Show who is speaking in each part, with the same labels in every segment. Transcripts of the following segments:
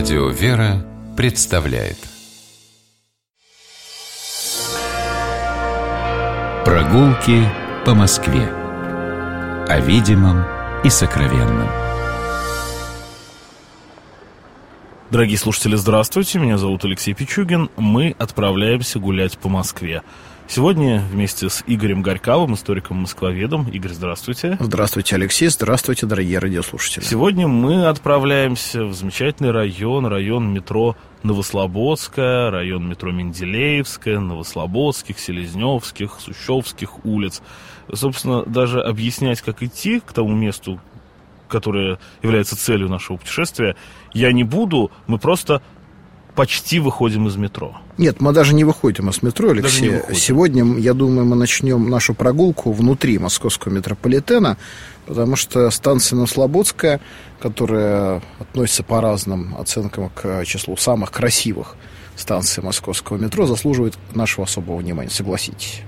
Speaker 1: Радио «Вера» представляет Прогулки по Москве О видимом и сокровенном
Speaker 2: Дорогие слушатели, здравствуйте, меня зовут Алексей Пичугин. Мы отправляемся гулять по Москве. Сегодня вместе с Игорем Горьковым, историком-москвоведом. Игорь, здравствуйте.
Speaker 3: Здравствуйте, Алексей. Здравствуйте, дорогие радиослушатели.
Speaker 2: Сегодня мы отправляемся в замечательный район, район метро Новослободская, район метро Менделеевская, Новослободских, Селезневских, Сущевских улиц. Собственно, даже объяснять, как идти к тому месту, которое является целью нашего путешествия, я не буду. Мы просто почти выходим из метро.
Speaker 3: Нет, мы даже не выходим из метро, Алексей. Сегодня, я думаю, мы начнем нашу прогулку внутри московского метрополитена, потому что станция Новослободская, которая относится по разным оценкам к числу самых красивых станций московского метро, заслуживает нашего особого внимания, согласитесь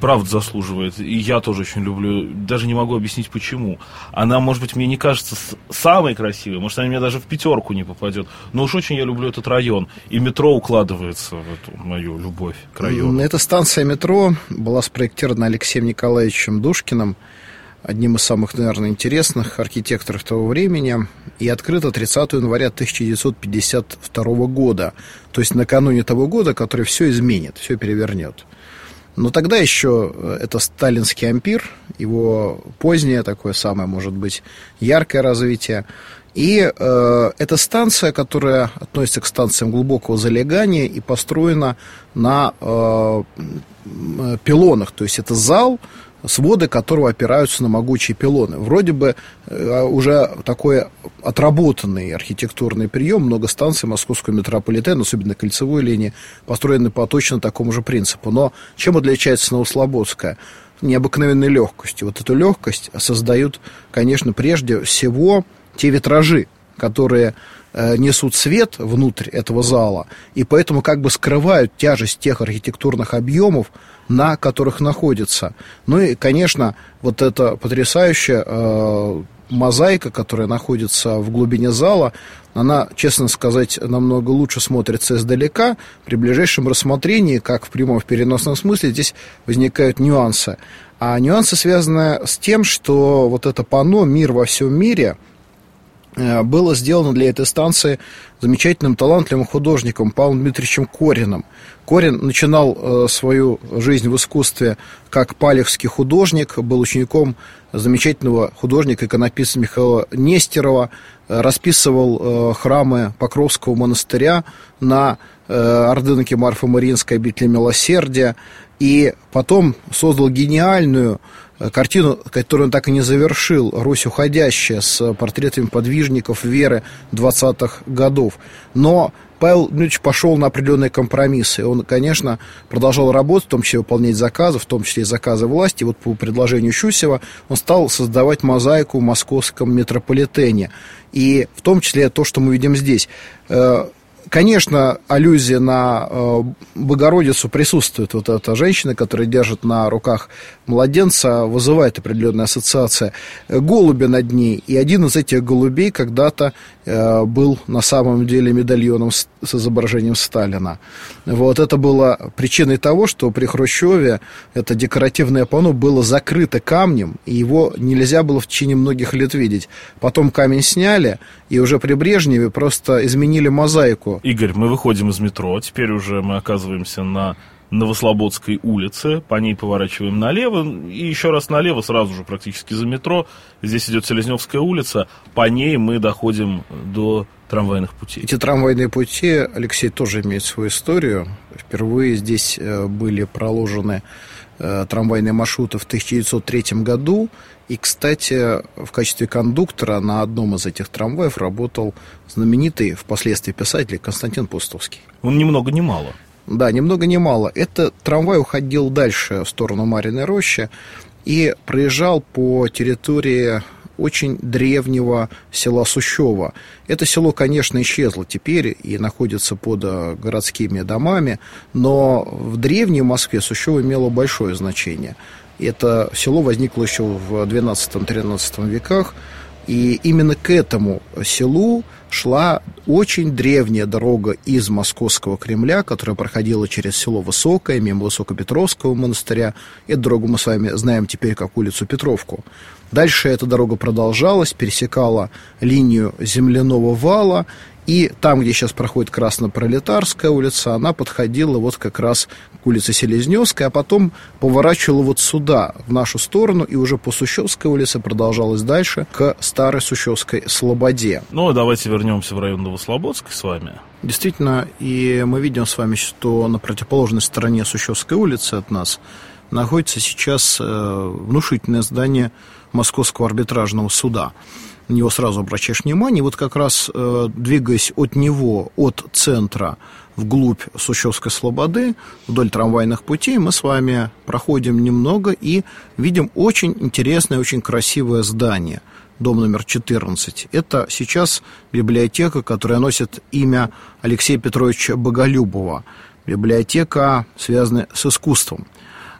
Speaker 2: правда заслуживает. И я тоже очень люблю. Даже не могу объяснить почему. Она, может быть, мне не кажется самой красивой. Может, она мне даже в пятерку не попадет. Но уж очень я люблю этот район. И метро укладывается в эту мою любовь к району.
Speaker 3: Эта станция метро была спроектирована Алексеем Николаевичем Душкиным, одним из самых, наверное, интересных архитекторов того времени, и открыта 30 января 1952 года, то есть накануне того года, который все изменит, все перевернет. Но тогда еще э, это сталинский ампир, его позднее такое самое, может быть, яркое развитие. И э, это станция, которая относится к станциям глубокого залегания и построена на э, пилонах. То есть это зал, своды которого опираются на могучие пилоны. Вроде бы э, уже такой отработанный архитектурный прием. Много станций московского метрополитена, особенно кольцевой линии, построены по точно такому же принципу. Но чем отличается Новослободская? Необыкновенной легкостью. Вот эту легкость создают, конечно, прежде всего те витражи, которые э, несут свет внутрь этого зала, и поэтому как бы скрывают тяжесть тех архитектурных объемов, на которых находится. Ну и, конечно, вот эта потрясающая э, мозаика, которая находится в глубине зала, она, честно сказать, намного лучше смотрится издалека. При ближайшем рассмотрении, как в прямом, в переносном смысле, здесь возникают нюансы. А нюансы связаны с тем, что вот это панно «Мир во всем мире», было сделано для этой станции замечательным талантливым художником Павлом Дмитриевичем Корином. Корин начинал э, свою жизнь в искусстве как палехский художник, был учеником замечательного художника-иконописца Михаила Нестерова, э, расписывал храмы Покровского монастыря на Ордынке Марфа-Мариинской обители Милосердия, и потом создал гениальную Э, картину, которую он так и не завершил, «Русь уходящая» с портретами подвижников веры 20-х годов. Но Павел Дмитриевич пошел на определенные компромиссы. Он, конечно, продолжал работать, в том числе выполнять заказы, в том числе и заказы власти. Вот по предложению Щусева он стал создавать мозаику в московском метрополитене. И в том числе то, что мы видим здесь. Э, Конечно, аллюзия на э, Богородицу присутствует. Вот эта женщина, которая держит на руках младенца, вызывает определенная ассоциация. Голуби над ней. И один из этих голубей когда-то э, был на самом деле медальоном с, с изображением Сталина. Вот это было причиной того, что при Хрущеве это декоративное панно было закрыто камнем, и его нельзя было в течение многих лет видеть. Потом камень сняли, и уже при Брежневе просто изменили мозаику
Speaker 2: Игорь, мы выходим из метро, теперь уже мы оказываемся на Новослободской улице, по ней поворачиваем налево, и еще раз налево, сразу же практически за метро. Здесь идет Селезневская улица, по ней мы доходим до трамвайных путей.
Speaker 3: Эти трамвайные пути, Алексей, тоже имеют свою историю. Впервые здесь э, были проложены э, трамвайные маршруты в 1903 году. И, кстати, в качестве кондуктора на одном из этих трамваев работал знаменитый впоследствии писатель Константин Пустовский.
Speaker 2: Он ни много ни мало.
Speaker 3: Да, ни много ни мало. Этот трамвай уходил дальше в сторону Мариной рощи и проезжал по территории очень древнего села Сущева. Это село, конечно, исчезло теперь и находится под э, городскими домами, но в древней Москве Сущева имело большое значение. Это село возникло еще в XII-XIII веках. И именно к этому селу шла очень древняя дорога из Московского Кремля, которая проходила через село Высокое, мимо Высокопетровского монастыря. Эту дорогу мы с вами знаем теперь как улицу Петровку. Дальше эта дорога продолжалась, пересекала линию земляного вала и там, где сейчас проходит Краснопролетарская улица, она подходила вот как раз к улице Селезневской, а потом поворачивала вот сюда, в нашу сторону, и уже по Сущевской улице продолжалась дальше к Старой Сущевской Слободе.
Speaker 2: Ну, давайте вернемся в район Новослободской с вами.
Speaker 3: Действительно, и мы видим с вами, что на противоположной стороне Сущевской улицы от нас находится сейчас э, внушительное здание Московского арбитражного суда на него сразу обращаешь внимание. Вот как раз э, двигаясь от него, от центра вглубь Сущевской Слободы, вдоль трамвайных путей, мы с вами проходим немного и видим очень интересное, очень красивое здание. Дом номер 14. Это сейчас библиотека, которая носит имя Алексея Петровича Боголюбова. Библиотека, связанная с искусством.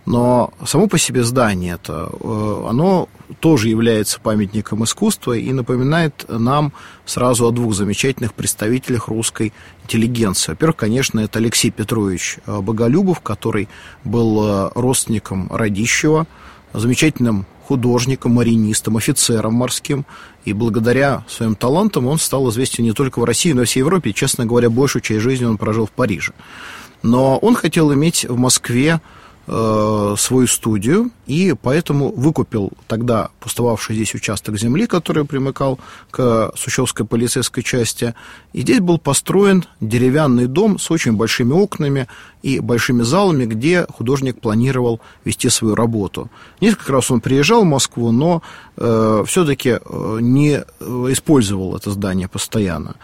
Speaker 3: Но само по себе здание это, э, оно тоже является памятником искусства и напоминает нам сразу о двух замечательных представителях русской интеллигенции. Во-первых, конечно, это Алексей Петрович э, Боголюбов, который был э, родственником Радищева, замечательным художником, маринистом, офицером морским. И благодаря своим талантам он стал известен не только в России, но и всей Европе. Честно говоря, большую часть жизни он прожил в Париже. Но он хотел иметь в Москве Э, свою студию и поэтому выкупил тогда пустовавший здесь участок земли, который примыкал к Сущевской полицейской части. И здесь был построен деревянный дом с очень большими окнами и большими залами, где художник планировал вести свою работу. Несколько раз он приезжал в Москву, но э, все-таки э, не использовал это здание постоянно.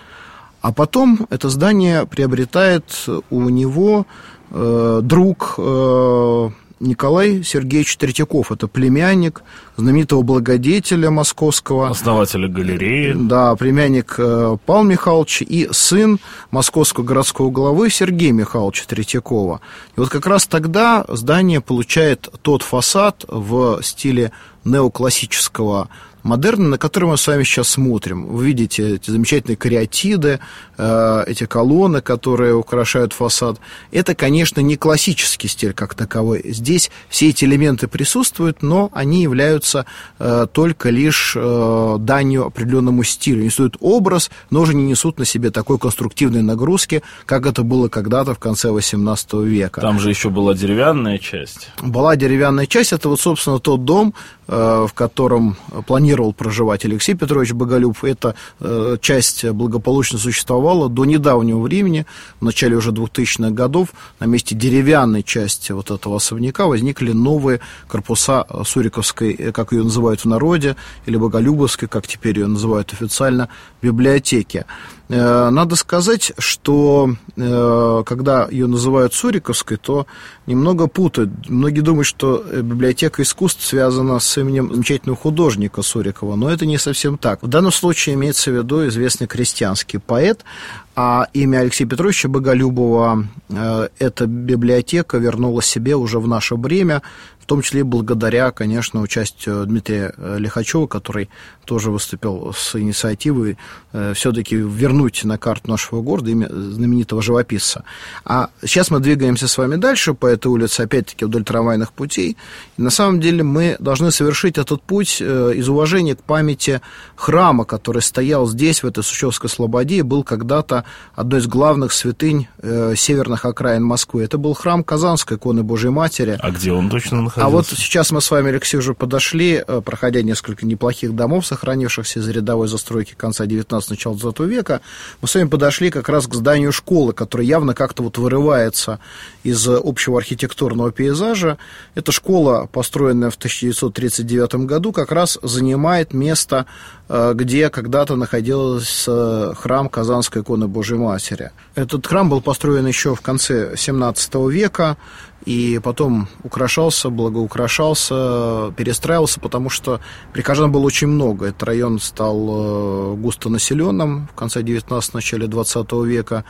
Speaker 3: А потом это здание приобретает у него Э, друг э, Николай Сергеевич Третьяков. Это племянник знаменитого благодетеля московского.
Speaker 2: Основателя галереи.
Speaker 3: Да, племянник э, Павла Михайловича и сын московского городского главы Сергея Михайловича Третьякова. И вот как раз тогда здание получает тот фасад в стиле неоклассического модерна, на который мы с вами сейчас смотрим. Вы видите эти замечательные кариатиды, э, эти колонны, которые украшают фасад. Это, конечно, не классический стиль как таковой. Здесь все эти элементы присутствуют, но они являются э, только лишь э, данью определенному стилю. Несут образ, но уже не несут на себе такой конструктивной нагрузки, как это было когда-то в конце XVIII века.
Speaker 2: Там же еще была деревянная часть.
Speaker 3: Была деревянная часть. Это вот, собственно, тот дом, в котором планировал проживать Алексей Петрович Боголюбов. Эта э, часть благополучно существовала до недавнего времени, в начале уже 2000-х годов, на месте деревянной части вот этого особняка возникли новые корпуса Суриковской, э, как ее называют в народе, или Боголюбовской, как теперь ее называют официально, библиотеки. Э, надо сказать, что э, когда ее называют Суриковской, то немного путают. Многие думают, что библиотека искусств связана с именем замечательного художника Сурикова, но это не совсем так. В данном случае имеется в виду известный крестьянский поэт, а имя Алексея Петровича Боголюбова э, эта библиотека вернула себе уже в наше время в том числе благодаря, конечно, участию Дмитрия э, Лихачева, который тоже выступил с инициативой э, все-таки вернуть на карту нашего города имя знаменитого живописца. А сейчас мы двигаемся с вами дальше по этой улице, опять-таки вдоль трамвайных путей. И на самом деле мы должны совершить этот путь э, из уважения к памяти храма, который стоял здесь, в этой Сущевской Слободе, и был когда-то одной из главных святынь северных окраин Москвы. Это был храм Казанской иконы Божьей Матери.
Speaker 2: А где он точно находился?
Speaker 3: А вот сейчас мы с вами, Алексей, уже подошли, э, проходя несколько неплохих домов, сохранившихся из рядовой застройки конца 19 начала 20 века. Мы с вами подошли как раз к зданию школы, которое явно как-то вот вырывается из общего архитектурного пейзажа. Эта школа, построенная в 1939 году, как раз занимает место, э, где когда-то находился храм Казанской иконы Божьей Матери. Этот храм был построен еще в конце 17 века, и потом украшался, благоукрашался, перестраивался, потому что прихожан было очень много. Этот район стал э, густонаселенным в конце 19 начале 20 века.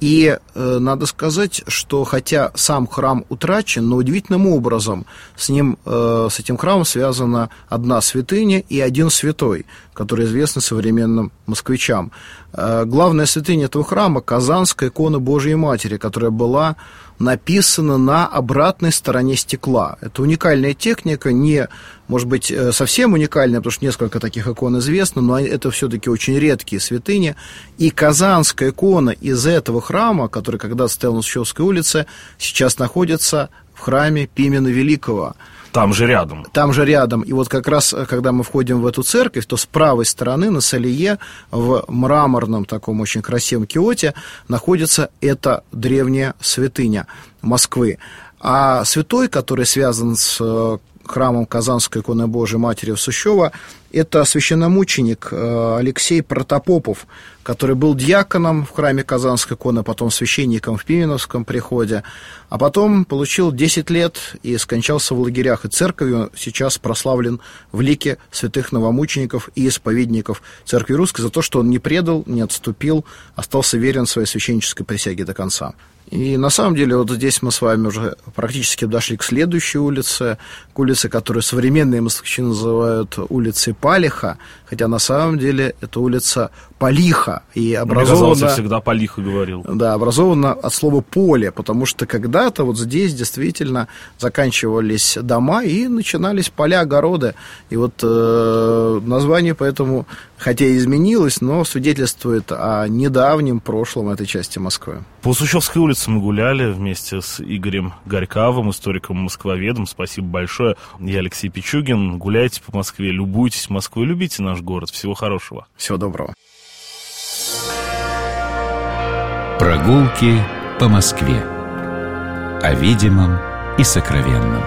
Speaker 3: И э, надо сказать, что хотя сам храм утрачен, но удивительным образом с ним, э, с этим храмом связана одна святыня и один святой. которые известны современным москвичам. Э, главная святыня этого храма – Казанская икона Божьей Матери, которая была написана на обратной стороне стекла. Это уникальная техника, не, может быть, э, совсем уникальная, потому что несколько таких икон известно, но это все-таки очень редкие святыни. И Казанская икона из этого храма, который когда-то стоял на Сущевской улице, сейчас находится в храме Пимена Великого –
Speaker 2: там же рядом.
Speaker 3: Там же рядом. И вот как раз, э, когда мы входим в эту церковь, то с правой стороны на Салие в мраморном таком очень красивом киоте находится эта древняя святыня Москвы. А святой, который связан с э, храмом Казанской иконы Божией Матери в Сущево, это священномученик э, Алексей Протопопов, который был диаконом в храме Казанской иконы, потом священником в Пименовском приходе, а потом получил 10 лет и скончался в лагерях. И церковью сейчас прославлен в лике святых новомучеников и исповедников Церкви Русской за то, что он не предал, не отступил, остался верен своей священнической присяге до конца. И на самом деле вот здесь мы с вами уже практически дошли к следующей улице, к улице, которую современные москвичи называют улицей Палиха, хотя на самом деле это улица Полиха. И образована...
Speaker 2: Мне всегда Полиха говорил.
Speaker 3: Да, образована от слова поле, потому что когда-то вот здесь действительно заканчивались дома и начинались поля, огороды. И вот э, название поэтому, хотя и изменилось, но свидетельствует о недавнем прошлом этой части Москвы.
Speaker 2: По Сущевской улице мы гуляли вместе с Игорем Горьковым, историком-москвоведом. Спасибо большое. Я Алексей Пичугин. Гуляйте по Москве, любуйтесь Москвой, любите наш город. Всего хорошего.
Speaker 3: Всего доброго.
Speaker 1: Прогулки по Москве. О видимом и сокровенном.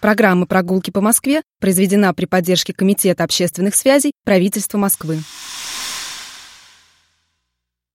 Speaker 4: Программа «Прогулки по Москве» произведена при поддержке Комитета общественных связей правительства Москвы.